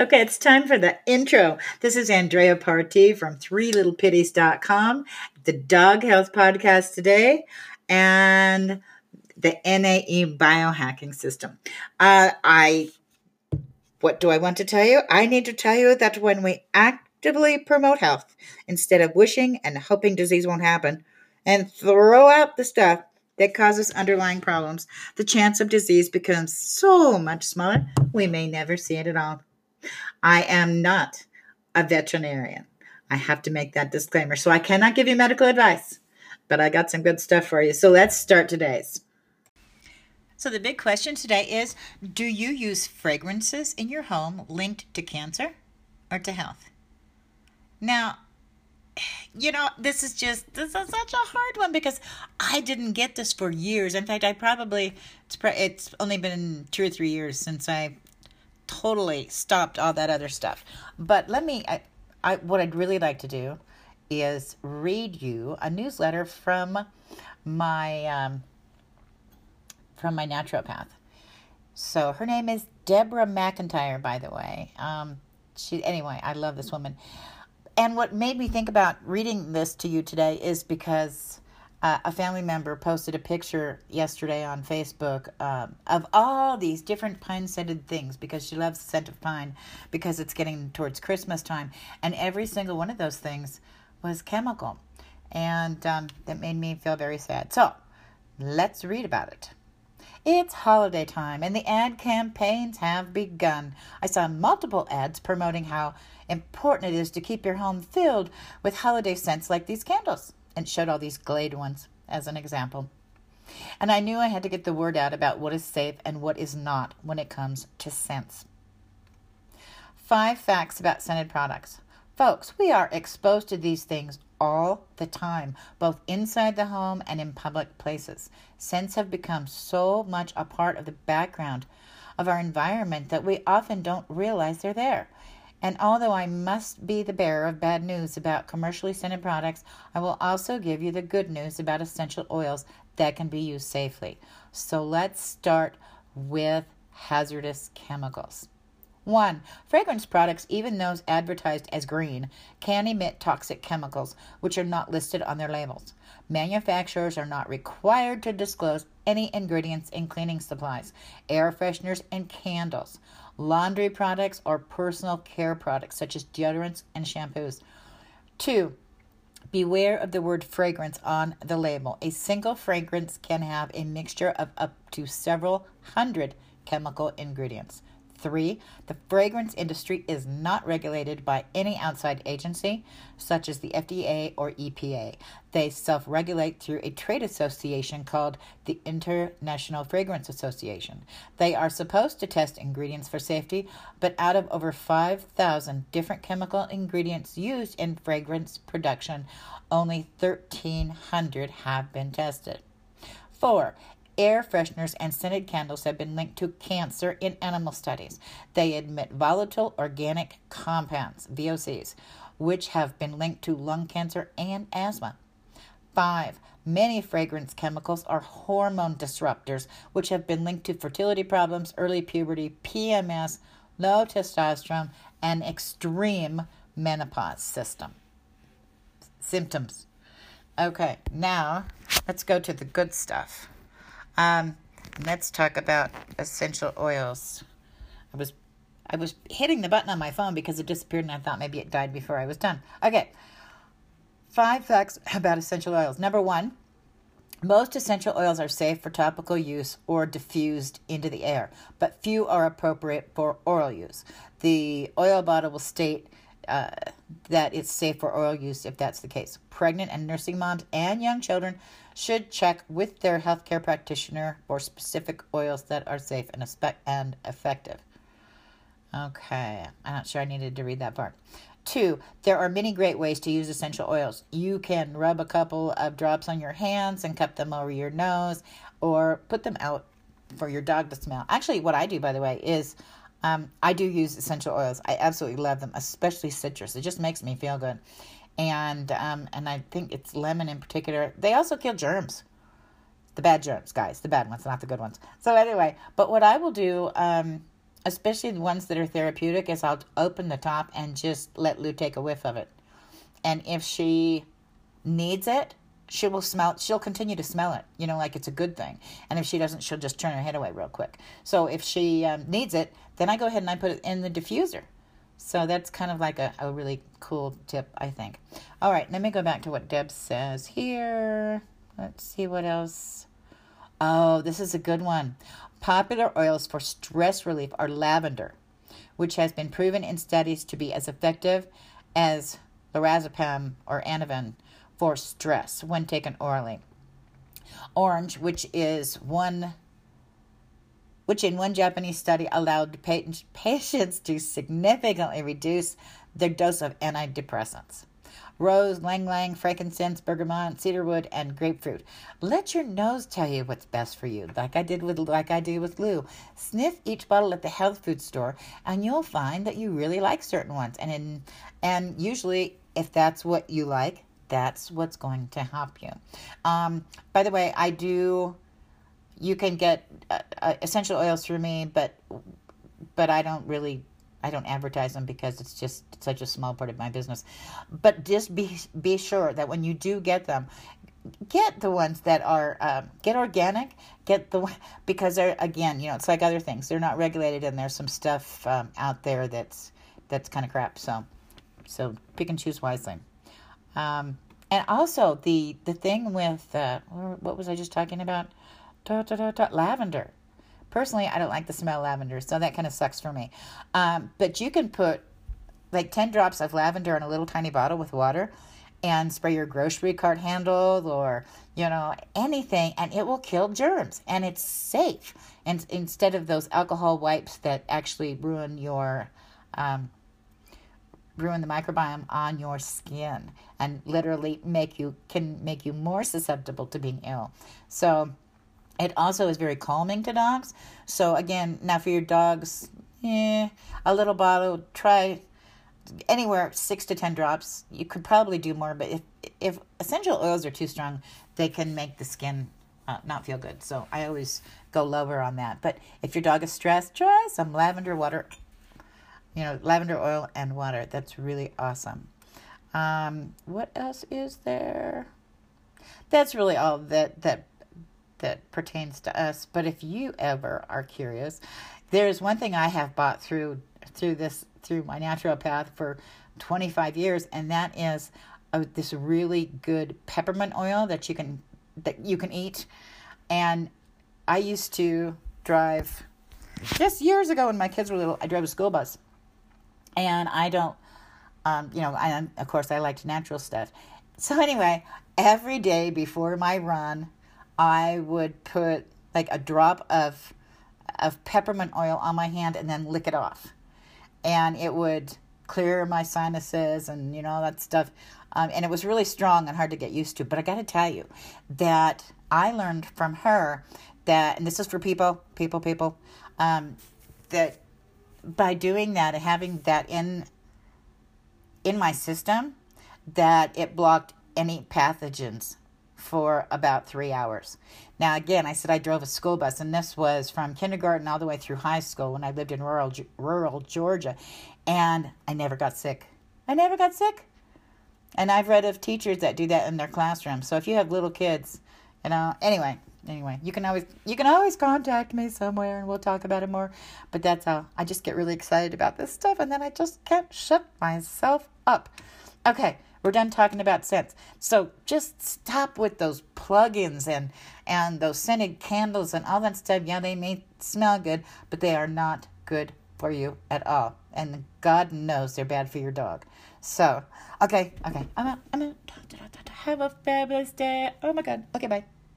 Okay, it's time for the intro. This is Andrea Party from threelittlepitties.com, the Dog Health Podcast today, and the NAE biohacking system. Uh, I, what do I want to tell you? I need to tell you that when we actively promote health instead of wishing and hoping disease won't happen, and throw out the stuff that causes underlying problems, the chance of disease becomes so much smaller, we may never see it at all. I am not a veterinarian. I have to make that disclaimer. So I cannot give you medical advice, but I got some good stuff for you. So let's start today's. So, the big question today is Do you use fragrances in your home linked to cancer or to health? Now, you know, this is just this is such a hard one because I didn't get this for years. In fact, I probably it's it's only been two or three years since I totally stopped all that other stuff. But let me, I, I what I'd really like to do is read you a newsletter from my um, from my naturopath. So her name is Deborah McIntyre, by the way. Um, she anyway, I love this woman. And what made me think about reading this to you today is because uh, a family member posted a picture yesterday on Facebook um, of all these different pine scented things because she loves the scent of pine because it's getting towards Christmas time. And every single one of those things was chemical. And um, that made me feel very sad. So let's read about it. It's holiday time and the ad campaigns have begun. I saw multiple ads promoting how important it is to keep your home filled with holiday scents like these candles and showed all these Glade ones as an example. And I knew I had to get the word out about what is safe and what is not when it comes to scents. Five facts about scented products. Folks, we are exposed to these things all the time, both inside the home and in public places. Scents have become so much a part of the background of our environment that we often don't realize they're there. And although I must be the bearer of bad news about commercially scented products, I will also give you the good news about essential oils that can be used safely. So let's start with hazardous chemicals. 1. Fragrance products, even those advertised as green, can emit toxic chemicals which are not listed on their labels. Manufacturers are not required to disclose any ingredients in cleaning supplies, air fresheners, and candles laundry products, or personal care products such as deodorants and shampoos. Two, beware of the word fragrance on the label. A single fragrance can have a mixture of up to several hundred chemical ingredients. Three, the fragrance industry is not regulated by any outside agency, such as the FDA or EPA. They self regulate through a trade association called the International Fragrance Association. They are supposed to test ingredients for safety, but out of over 5,000 different chemical ingredients used in fragrance production, only 1,300 have been tested. Four, Air fresheners and scented candles have been linked to cancer in animal studies. They emit volatile organic compounds, VOCs, which have been linked to lung cancer and asthma. 5. Many fragrance chemicals are hormone disruptors, which have been linked to fertility problems, early puberty, PMS, low testosterone, and extreme menopause system symptoms. Okay, now let's go to the good stuff. Um, let's talk about essential oils. I was I was hitting the button on my phone because it disappeared and I thought maybe it died before I was done. Okay. Five facts about essential oils. Number one, most essential oils are safe for topical use or diffused into the air, but few are appropriate for oral use. The oil bottle will state uh, that it's safe for oral use if that's the case. Pregnant and nursing moms and young children should check with their healthcare practitioner for specific oils that are safe and, and effective. Okay, I'm not sure I needed to read that part. Two, there are many great ways to use essential oils. You can rub a couple of drops on your hands and cup them over your nose or put them out for your dog to smell. Actually, what I do, by the way, is um, I do use essential oils. I absolutely love them, especially citrus. It just makes me feel good and um, and I think it's lemon in particular. They also kill germs, the bad germs, guys, the bad ones, not the good ones. So anyway, but what I will do, um, especially the ones that are therapeutic, is I'll open the top and just let Lou take a whiff of it. And if she needs it, she will smell she'll continue to smell it you know like it's a good thing. And if she doesn't she'll just turn her head away real quick. So if she um, needs it then i go ahead and i put it in the diffuser. So that's kind of like a, a really cool tip i think. All right let me go back to what deb says here. Let's see what else. Oh this is a good one. Popular oils for stress relief are lavender which has been proven in studies to be as effective as lorazepam or ativan for stress when taken orally. Orange, which is one which in one Japanese study allowed patients to significantly reduce their dose of antidepressants. Rose, ylang ylang, frankincense, bergamot, cedarwood, and grapefruit. Let your nose tell you what's best for you, like I did with like I did with Lou. Sniff each bottle at the health food store, and you'll find that you really like certain ones. And in, and usually, if that's what you like, that's what's going to help you. Um, by the way, I do. You can get uh, uh, essential oils through me, but but I don't really I don't advertise them because it's just such a small part of my business. But just be be sure that when you do get them, get the ones that are uh, get organic. Get the because they're again, you know, it's like other things. They're not regulated, and there's some stuff um, out there that's that's kind of crap. So so pick and choose wisely. Um, and also the the thing with uh, what was I just talking about? Da, da, da, lavender. Personally, I don't like the smell of lavender, so that kind of sucks for me. Um, but you can put like ten drops of lavender in a little tiny bottle with water, and spray your grocery cart handle or you know anything, and it will kill germs, and it's safe. And instead of those alcohol wipes that actually ruin your um, ruin the microbiome on your skin and literally make you can make you more susceptible to being ill. So it also is very calming to dogs. So again, now for your dogs, eh, a little bottle, try anywhere six to ten drops. You could probably do more, but if if essential oils are too strong, they can make the skin uh, not feel good. So I always go lower on that. But if your dog is stressed, try some lavender water you know, lavender oil and water. That's really awesome. Um, what else is there? That's really all that that that pertains to us. But if you ever are curious, there's one thing I have bought through through this through my naturopath for 25 years, and that is uh, this really good peppermint oil that you can that you can eat. And I used to drive just years ago when my kids were little. I drove a school bus, and I don't, um, you know, I, of course I liked natural stuff. So anyway, every day before my run, I would put like a drop of of peppermint oil on my hand and then lick it off, and it would clear my sinuses and you know that stuff. Um, and it was really strong and hard to get used to. But I got to tell you that I learned from her that, and this is for people, people, people, um, that by doing that having that in in my system that it blocked any pathogens for about three hours. Now, again, I said I drove a school bus, and this was from kindergarten all the way through high school when I lived in rural rural Georgia, and I never got sick. I never got sick. And I've read of teachers that do that in their classroom. So if you have little kids, you know, anyway, anyway, you can always you can always contact me somewhere and we'll talk about it more. But that's how I just get really excited about this stuff and then I just can't shut myself up. Okay, we're done talking about scents. So just stop with those plugins and and those scented candles and all that stuff. Yeah, they may smell good, but they are not good for you at all. And God knows they're bad for your dog. So, okay, okay. I'm out. I'm out. Have a fabulous day. Oh my God. Okay, bye.